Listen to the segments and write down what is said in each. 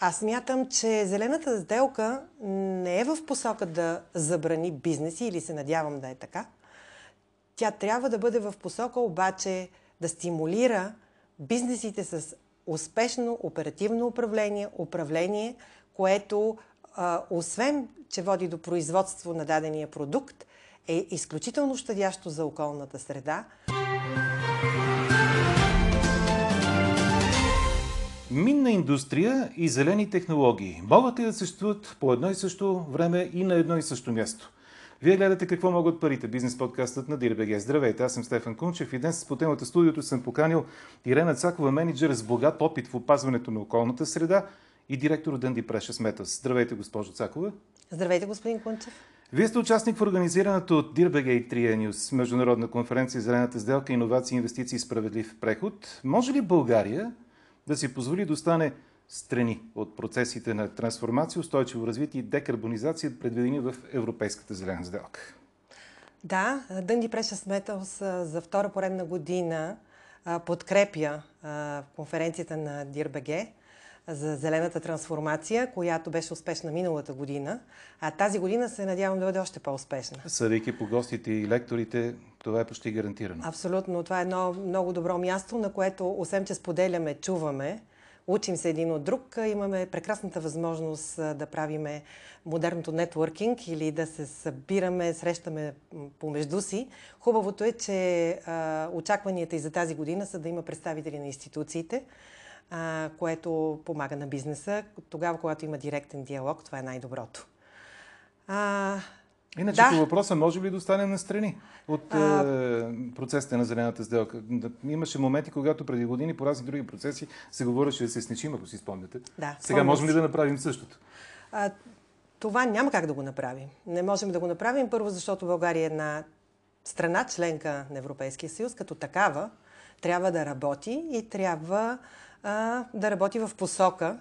Аз мятам, че зелената сделка не е в посока да забрани бизнеси или се надявам да е така. Тя трябва да бъде в посока обаче да стимулира бизнесите с успешно оперативно управление, управление, което освен, че води до производство на дадения продукт, е изключително щадящо за околната среда. Минна индустрия и зелени технологии могат ли да съществуват по едно и също време и на едно и също място? Вие гледате какво могат парите. Бизнес подкастът на DIRBG. Здравейте, аз съм Стефан Кунчев и днес по темата студиото съм поканил Ирена Цакова, менеджер с богат опит в опазването на околната среда и директор Дънди Precious Metals. Здравейте, госпожо Цакова. Здравейте, господин Кунчев. Вие сте участник в организираната от DIRBG и Trия News международна конференция Зелената сделка, иновации, инвестиции и справедлив преход. Може ли България да си позволи да остане страни от процесите на трансформация, устойчиво развитие и декарбонизация, предвидени в Европейската зелена сделка. Да, Дънди Precious Metals за втора поредна година подкрепя конференцията на ДИРБГ за зелената трансформация, която беше успешна миналата година, а тази година се надявам да бъде още по-успешна. Съдейки по гостите и лекторите, това е почти гарантирано. Абсолютно. Това е едно много добро място, на което, освен че споделяме, чуваме, учим се един от друг, имаме прекрасната възможност да правиме модерното нетворкинг или да се събираме, срещаме помежду си. Хубавото е, че очакванията и за тази година са да има представители на институциите, а, което помага на бизнеса. Тогава, когато има директен диалог, това е най-доброто. А, Иначе да. по въпроса, може ли да останем на страни от а... е, процесите на зелената сделка? Имаше моменти, когато преди години по разни други процеси се говореше да се сничим, ако си спомняте. Да, Сега можем ли да направим същото? А, това няма как да го направим. Не можем да го направим първо, защото България е една страна, членка на Европейския съюз, като такава, трябва да работи и трябва а, да работи в посока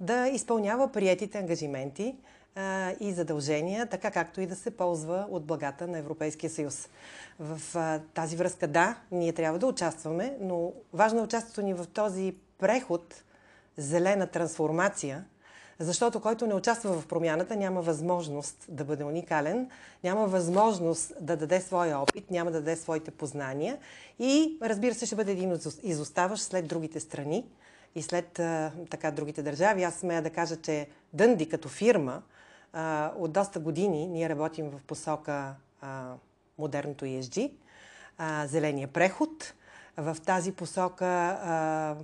да изпълнява приетите ангажименти а, и задължения, така както и да се ползва от благата на Европейския съюз. В а, тази връзка да, ние трябва да участваме, но важно е участието ни в този преход, зелена трансформация, защото който не участва в промяната, няма възможност да бъде уникален, няма възможност да даде своя опит, няма да даде своите познания и разбира се ще бъде един изоставащ след другите страни и след така другите държави. Аз смея да кажа, че Дънди като фирма от доста години ние работим в посока модерното ESG, зеления преход. В тази посока,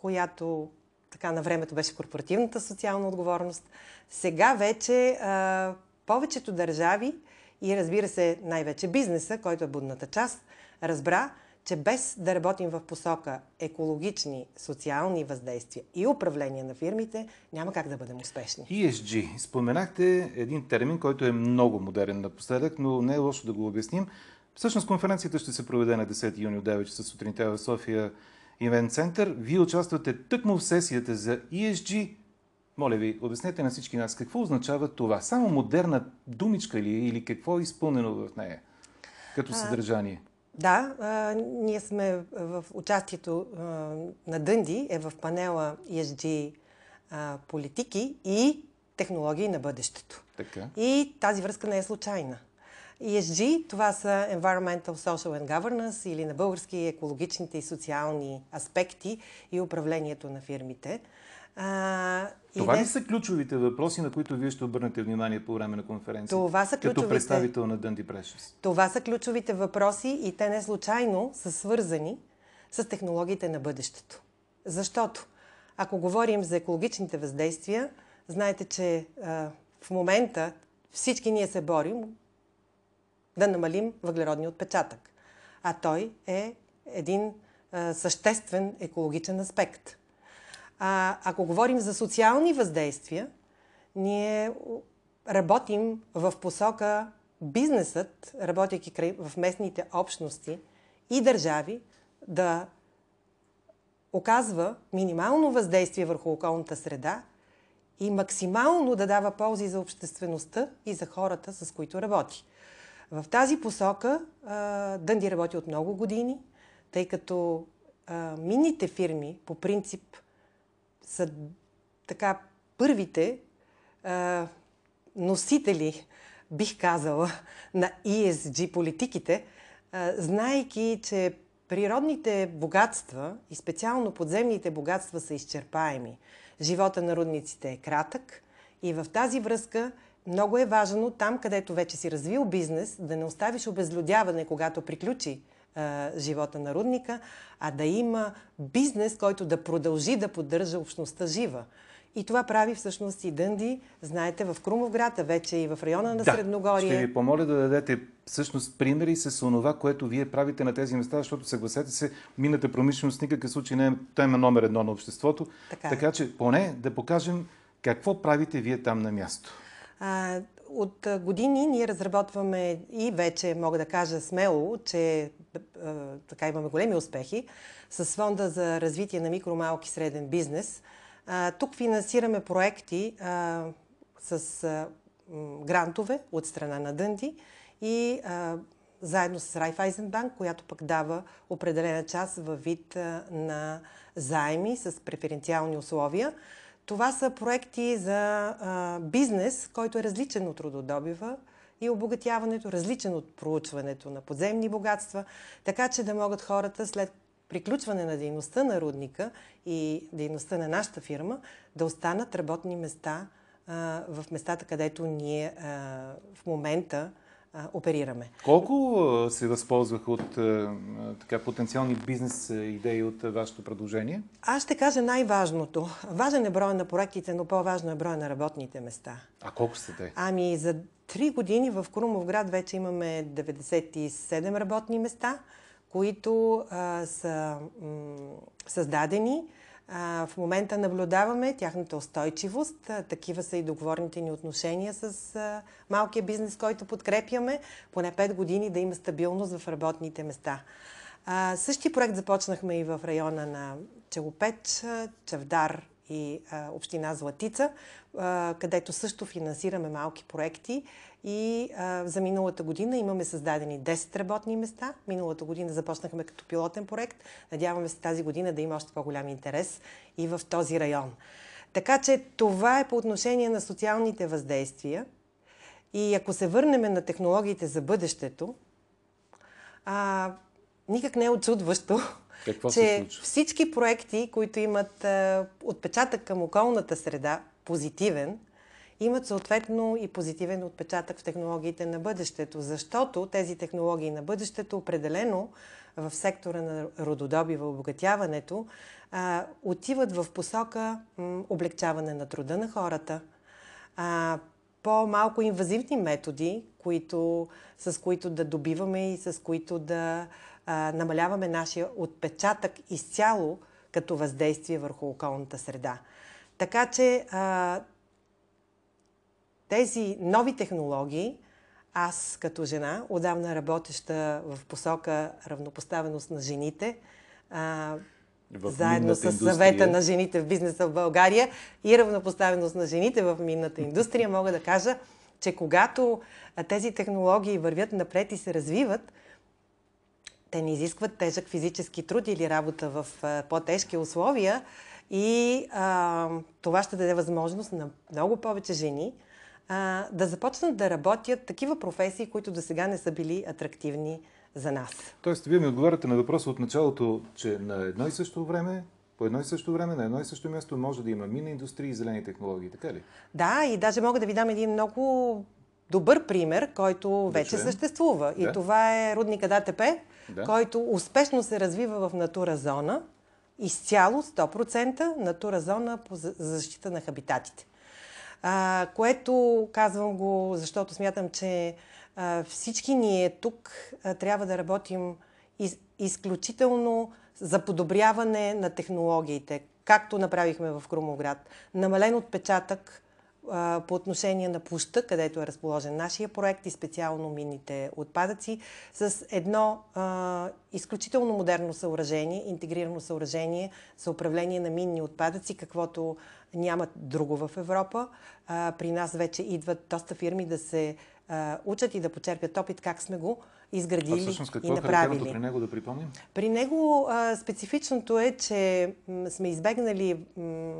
която така на времето беше корпоративната социална отговорност, сега вече а, повечето държави и разбира се най-вече бизнеса, който е будната част, разбра, че без да работим в посока екологични, социални въздействия и управление на фирмите, няма как да бъдем успешни. ESG. Споменахте един термин, който е много модерен напоследък, но не е лошо да го обясним. Всъщност конференцията ще се проведе на 10 юни от 9 часа сутринта в София Ивент Център. Вие участвате тъкмо в сесията за ESG. Моля ви, обяснете на всички нас какво означава това. Само модерна думичка ли е или какво е изпълнено в нея като съдържание? Да, а, ние сме в участието а, на Дънди, е в панела ESG а, политики и технологии на бъдещето. Така. И тази връзка не е случайна. ESG, това са Environmental, Social and Governance или на български екологичните и социални аспекти и управлението на фирмите. А, това ли са ключовите въпроси, на които вие ще обърнете внимание по време на конференцията? Това са ключовите... Като представител на Дънди Precious. Това са ключовите въпроси и те не случайно са свързани с технологиите на бъдещето. Защото, ако говорим за екологичните въздействия, знаете, че а, в момента всички ние се борим да намалим въглеродния отпечатък. А той е един а, съществен екологичен аспект – а, ако говорим за социални въздействия, ние работим в посока бизнесът, работейки в местните общности и държави, да оказва минимално въздействие върху околната среда и максимално да дава ползи за обществеността и за хората, с които работи. В тази посока Дънди работи от много години, тъй като мините фирми по принцип са така първите носители, бих казала, на ESG политиките, а, знайки, че природните богатства и специално подземните богатства са изчерпаеми. Живота на рудниците е кратък и в тази връзка много е важно там, където вече си развил бизнес, да не оставиш обезлюдяване, когато приключи а, живота на рудника, а да има бизнес, който да продължи да поддържа общността жива. И това прави всъщност и Дънди, знаете, в Крумовград, а вече и в района на да, Средногорие. Ще ви помоля да дадете всъщност примери с онова, което вие правите на тези места, защото съгласете се, мината промишленост никакъв случай не е тема номер едно на обществото. Така, е. така че поне да покажем какво правите вие там на място. От години ние разработваме и вече мога да кажа смело, че така имаме големи успехи с Фонда за развитие на микро, малки и среден бизнес. Тук финансираме проекти с грантове от страна на Дънди и заедно с Райфайзенбанк, която пък дава определена част във вид на заеми с преференциални условия. Това са проекти за а, бизнес, който е различен от рододобива и обогатяването, различен от проучването на подземни богатства, така че да могат хората след приключване на дейността на рудника и дейността на нашата фирма да останат работни места а, в местата, където ние а, в момента а, оперираме. Колко се възползваха от а, така, потенциални бизнес идеи от вашето предложение? Аз ще кажа най-важното. Важен е броя на проектите, но по-важно е броя на работните места. А колко са те? Ами за три години в Крумовград вече имаме 97 работни места, които а, са м- създадени в момента наблюдаваме тяхната устойчивост. Такива са и договорните ни отношения с малкия бизнес, който подкрепяме. Поне 5 години да има стабилност в работните места. Същи проект започнахме и в района на Челопеч, Чавдар и община Златица, където също финансираме малки проекти и а, за миналата година имаме създадени 10 работни места. Миналата година започнахме като пилотен проект. Надяваме се тази година да има още по-голям интерес и в този район. Така че това е по отношение на социалните въздействия. И ако се върнем на технологиите за бъдещето, а, никак не е очудващо, Какво че всички проекти, които имат а, отпечатък към околната среда, позитивен, имат съответно и позитивен отпечатък в технологиите на бъдещето, защото тези технологии на бъдещето определено в сектора на рододобива, обогатяването, а, отиват в посока м, облегчаване на труда на хората, а, по-малко инвазивни методи, които, с които да добиваме и с които да а, намаляваме нашия отпечатък изцяло като въздействие върху околната среда. Така че а, тези нови технологии, аз като жена, отдавна работеща в посока равнопоставеност на жените, а, заедно с индустрия. съвета на жените в бизнеса в България и равнопоставеност на жените в минната индустрия, мога да кажа, че когато тези технологии вървят напред и се развиват, те не изискват тежък физически труд или работа в по-тежки условия и а, това ще даде възможност на много повече жени а, да започнат да работят такива професии, които до сега не са били атрактивни за нас. Тоест, вие ми отговаряте на въпроса от началото, че на едно и също време по едно и също време, на едно и също място може да има мина индустрия и зелени технологии, така ли? Да, и даже мога да ви дам един много добър пример, който вече съществува. Да. И това е рудника ДАТП, да. който успешно се развива в натура зона, изцяло 100% натура зона по защита на хабитатите. Което казвам го, защото смятам, че всички ние тук трябва да работим из, изключително за подобряване на технологиите, както направихме в Крумоград. Намален отпечатък по отношение на площа, където е разположен нашия проект и специално минните отпадъци, с едно а, изключително модерно съоръжение, интегрирано съоръжение за управление на минни отпадъци, каквото нямат друго в Европа. А, при нас вече идват доста фирми да се а, учат и да почерпят опит как сме го изградили а всъщност, какво и е направили. Е при него да припомним? При него а, специфичното е, че м, сме избегнали м,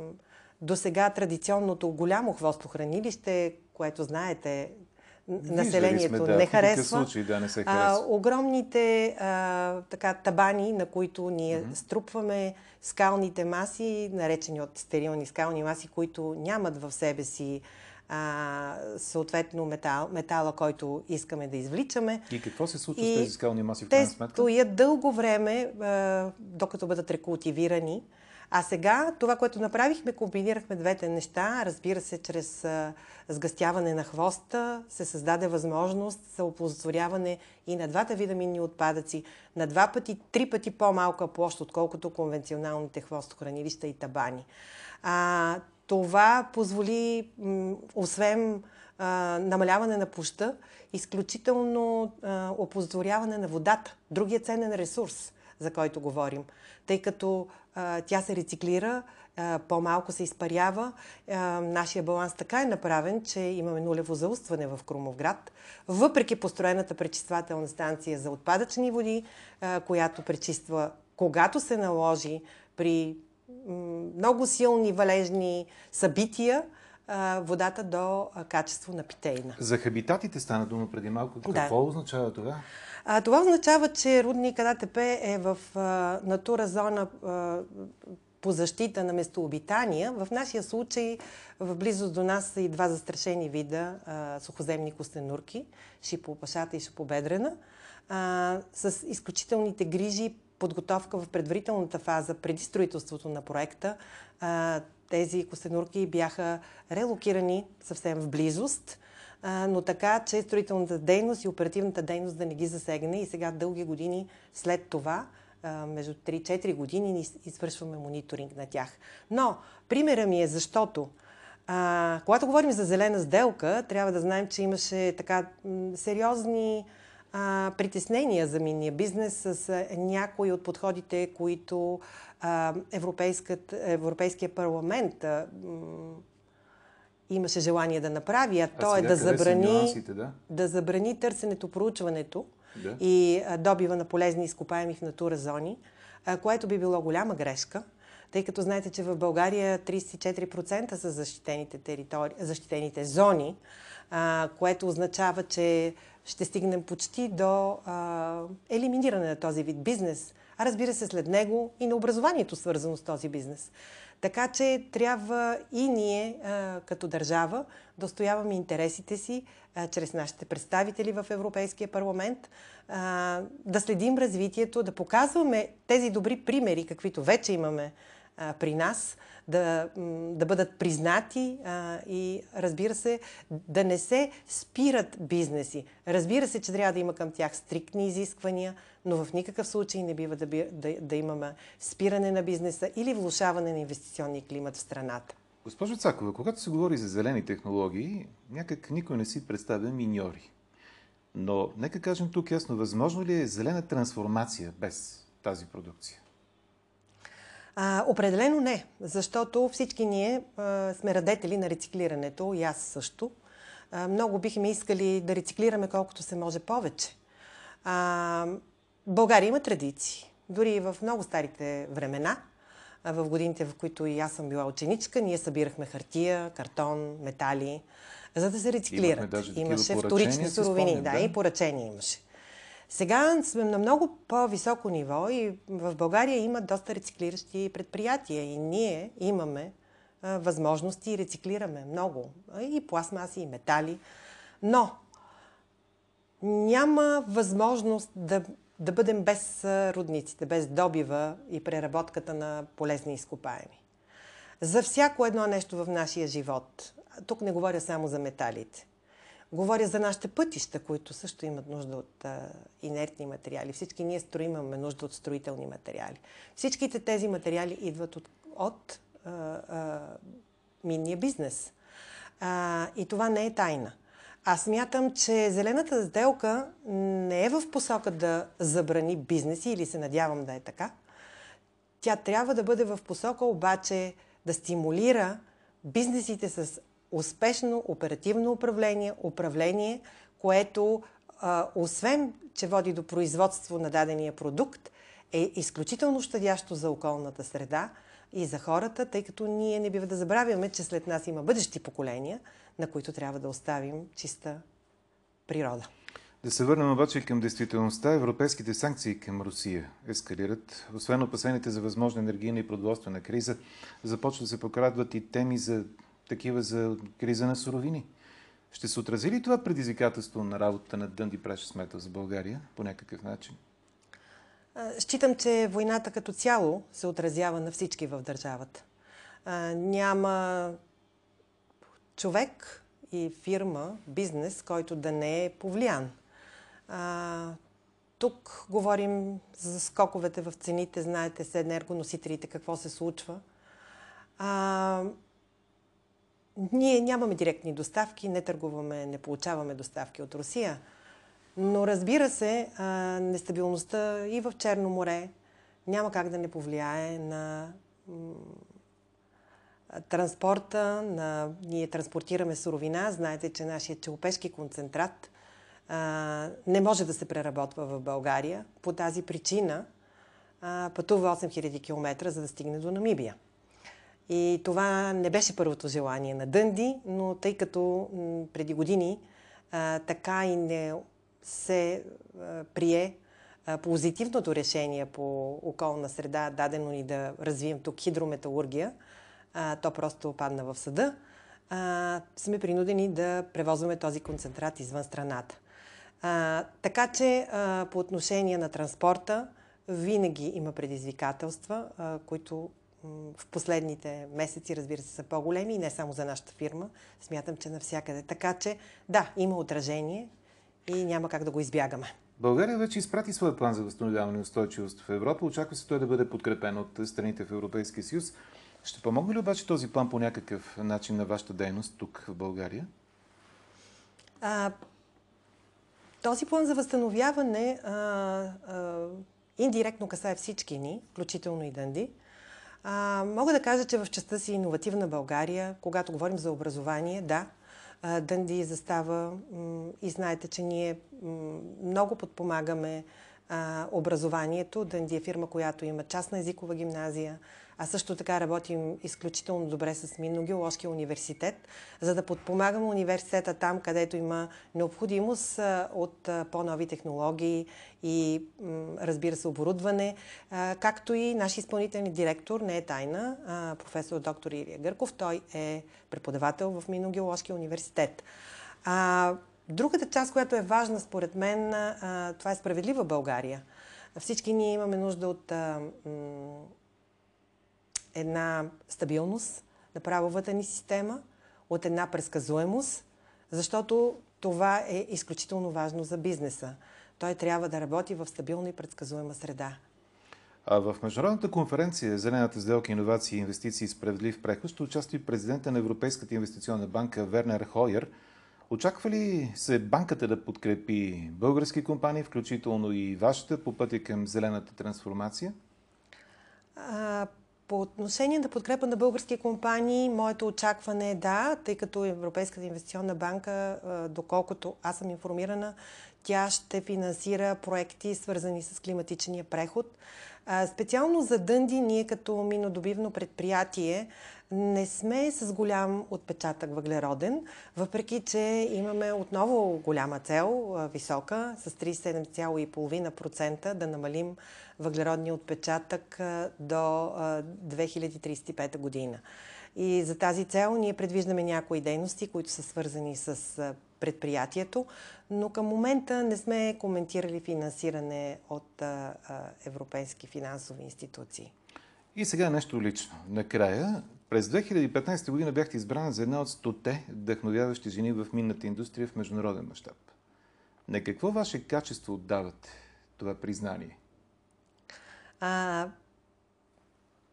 до сега традиционното голямо хвостохранилище, което знаете, населението сме, да, не харесва. Случай, да, не се харесва. А, огромните а, така, табани, на които ние mm-hmm. струпваме скалните маси, наречени от стерилни скални маси, които нямат в себе си а, съответно метал, метала, който искаме да извличаме. И какво се случва и с тези скални маси в крайна сметка? Те стоят дълго време, а, докато бъдат рекултивирани. А сега това, което направихме, комбинирахме двете неща. Разбира се, чрез сгъстяване на хвоста се създаде възможност за оползотворяване и на двата вида минни отпадъци на два пъти, три пъти по-малка площ, отколкото конвенционалните хвостохранилища и табани. А, това позволи, освен а, намаляване на площа, изключително а, оползотворяване на водата, другия ценен ресурс, за който говорим. Тъй като тя се рециклира, по-малко се изпарява. Нашия баланс така е направен, че имаме нулево заустване в Крумовград, въпреки построената пречиствателна станция за отпадъчни води, която пречиства когато се наложи при много силни валежни събития водата до качество на питейна. За хабитатите стана дума преди малко. Какво да. означава това? А, това означава, че рудник АДТП е в а, натура зона а, по защита на местообитания. В нашия случай в близост до нас са и два застрашени вида а, сухоземни костенурки, шипопашата и шипобедрена, а, с изключителните грижи подготовка в предварителната фаза, преди строителството на проекта, тези костенурки бяха релокирани съвсем в близост, но така, че строителната дейност и оперативната дейност да не ги засегне. И сега дълги години след това, между 3-4 години, ни извършваме мониторинг на тях. Но примера ми е защото а, когато говорим за зелена сделка, трябва да знаем, че имаше така сериозни а, притеснения за минния бизнес с а, някои от подходите, които а, Европейския парламент а, м, имаше желание да направи, а, а то е да забрани, да? да забрани търсенето, проучването да. и а, добива на полезни изкопаеми в натура зони, а, което би било голяма грешка тъй като знаете, че в България 34% са защитените, защитените зони, а, което означава, че ще стигнем почти до а, елиминиране на този вид бизнес, а разбира се след него и на образованието свързано с този бизнес. Така че трябва и ние а, като държава да стояваме интересите си а, чрез нашите представители в Европейския парламент, а, да следим развитието, да показваме тези добри примери, каквито вече имаме при нас, да, да бъдат признати а, и разбира се, да не се спират бизнеси. Разбира се, че трябва да има към тях стриктни изисквания, но в никакъв случай не бива да, би, да, да имаме спиране на бизнеса или влушаване на инвестиционния климат в страната. Госпожо Цакова, когато се говори за зелени технологии, някак никой не си представя миньори. Но нека кажем тук ясно, възможно ли е зелена трансформация без тази продукция? А, определено не, защото всички ние а, сме радетели на рециклирането, и аз също. А, много бихме искали да рециклираме колкото се може повече. А, България има традиции. Дори в много старите времена, в годините, в които и аз съм била ученичка, ние събирахме хартия, картон, метали, за да се рециклират. Имаше вторични суровини, да, да, и поръчения имаше. Сега сме на много по-високо ниво и в България има доста рециклиращи предприятия и ние имаме а, възможности и рециклираме много. И пластмаси, и метали. Но няма възможност да, да бъдем без родниците, без добива и преработката на полезни изкопаеми. За всяко едно нещо в нашия живот, тук не говоря само за металите, Говоря за нашите пътища, които също имат нужда от а, инертни материали. Всички ние строим, имаме нужда от строителни материали. Всичките тези материали идват от, от а, а, минния бизнес. А, и това не е тайна. Аз смятам, че зелената сделка не е в посока да забрани бизнеси или се надявам да е така. Тя трябва да бъде в посока обаче да стимулира бизнесите с успешно оперативно управление, управление, което освен, че води до производство на дадения продукт, е изключително щадящо за околната среда, и за хората, тъй като ние не бива да забравяме, че след нас има бъдещи поколения, на които трябва да оставим чиста природа. Да се върнем обаче към действителността. Европейските санкции към Русия ескалират. Освен опасените за възможна енергийна и продоволствена криза, започват да се покрадват и теми за такива за криза на суровини. Ще се отрази ли това предизвикателство на работата на Дънди Precious Metals за България по някакъв начин? Считам, че войната като цяло се отразява на всички в държавата. Няма човек и фирма, бизнес, който да не е повлиян. тук говорим за скоковете в цените, знаете с енергоносителите какво се случва. Ние нямаме директни доставки, не търгуваме, не получаваме доставки от Русия. Но разбира се, а, нестабилността и в Черно море няма как да не повлияе на транспорта. На... Ние транспортираме суровина. Знаете, че нашия челопешки концентрат а, не може да се преработва в България. По тази причина а, пътува 8000 км, за да стигне до Намибия. И това не беше първото желание на Дънди, но тъй като преди години а, така и не се а, прие а, позитивното решение по околна среда, дадено ни да развием тук хидрометалургия, а, то просто падна в съда, а, сме принудени да превозваме този концентрат извън страната. А, така че а, по отношение на транспорта винаги има предизвикателства, а, които в последните месеци, разбира се, са по-големи и не само за нашата фирма. Смятам, че навсякъде. Така че, да, има отражение и няма как да го избягаме. България вече изпрати своя план за възстановяване и устойчивост в Европа. Очаква се той да бъде подкрепен от страните в Европейския съюз. Ще помогне ли обаче този план по някакъв начин на вашата дейност тук в България? А, този план за възстановяване а, а, индиректно касае всички ни, включително и Дънди. А, мога да кажа, че в частта си иновативна България, когато говорим за образование, да, Дънди застава и знаете, че ние много подпомагаме образованието. Дънди е фирма, която има частна езикова гимназия, а също така работим изключително добре с Минно-геоложкия университет, за да подпомагаме университета там, където има необходимост от по-нови технологии и, разбира се, оборудване, както и нашия изпълнителен директор, не е тайна, професор доктор Ирия Гърков. Той е преподавател в Минно-геоложкия университет. Другата част, която е важна според мен, това е справедлива България. Всички ние имаме нужда от една стабилност на правовата ни система, от една предсказуемост, защото това е изключително важно за бизнеса. Той трябва да работи в стабилна и предсказуема среда. А в Международната конференция Зелената сделка, иновации, инвестиции и справедлив преход ще участва и президента на Европейската инвестиционна банка Вернер Хойер. Очаква ли се банката да подкрепи български компании, включително и вашата, по пътя към зелената трансформация? А, по отношение на подкрепа на български компании, моето очакване е да, тъй като Европейската инвестиционна банка, доколкото аз съм информирана, тя ще финансира проекти, свързани с климатичния преход. Специално за Дънди, ние като минодобивно предприятие не сме с голям отпечатък въглероден, въпреки че имаме отново голяма цел, висока, с 37,5% да намалим въглеродния отпечатък до 2035 година. И за тази цел ние предвиждаме някои дейности, които са свързани с предприятието, но към момента не сме коментирали финансиране от европейски финансови институции. И сега нещо лично. Накрая, през 2015 година бяхте избрана за една от стоте вдъхновяващи жени в минната индустрия в международен мащаб. На какво ваше качество отдавате това признание? А,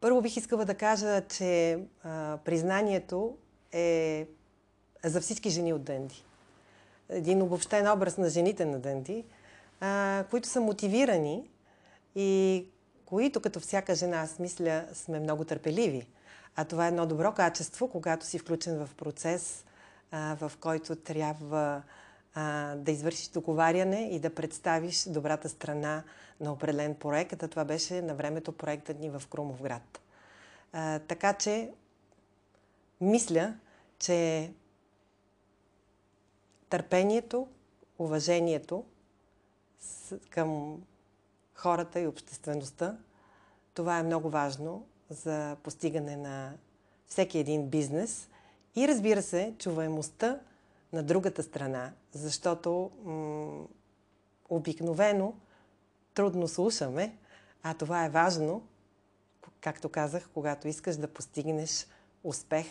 първо бих искала да кажа, че а, признанието е за всички жени от Дънди. Един обобщен образ на жените на Дънди, а, които са мотивирани и които, като всяка жена, аз мисля, сме много търпеливи. А това е едно добро качество, когато си включен в процес, а, в който трябва а, да извършиш договаряне и да представиш добрата страна на определен проект. А това беше на времето проектът ни в Крумовград. А, така че, мисля, че търпението, уважението към хората и обществеността, това е много важно за постигане на всеки един бизнес и разбира се, чуваемостта на другата страна, защото м- обикновено трудно слушаме, а това е важно, както казах, когато искаш да постигнеш успех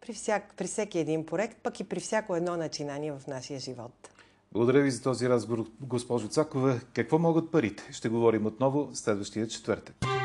при, всяк, при всеки един проект, пък и при всяко едно начинание в нашия живот. Благодаря ви за този разговор, госпожо Цакова. Какво могат парите? Ще говорим отново следващия четвъртък.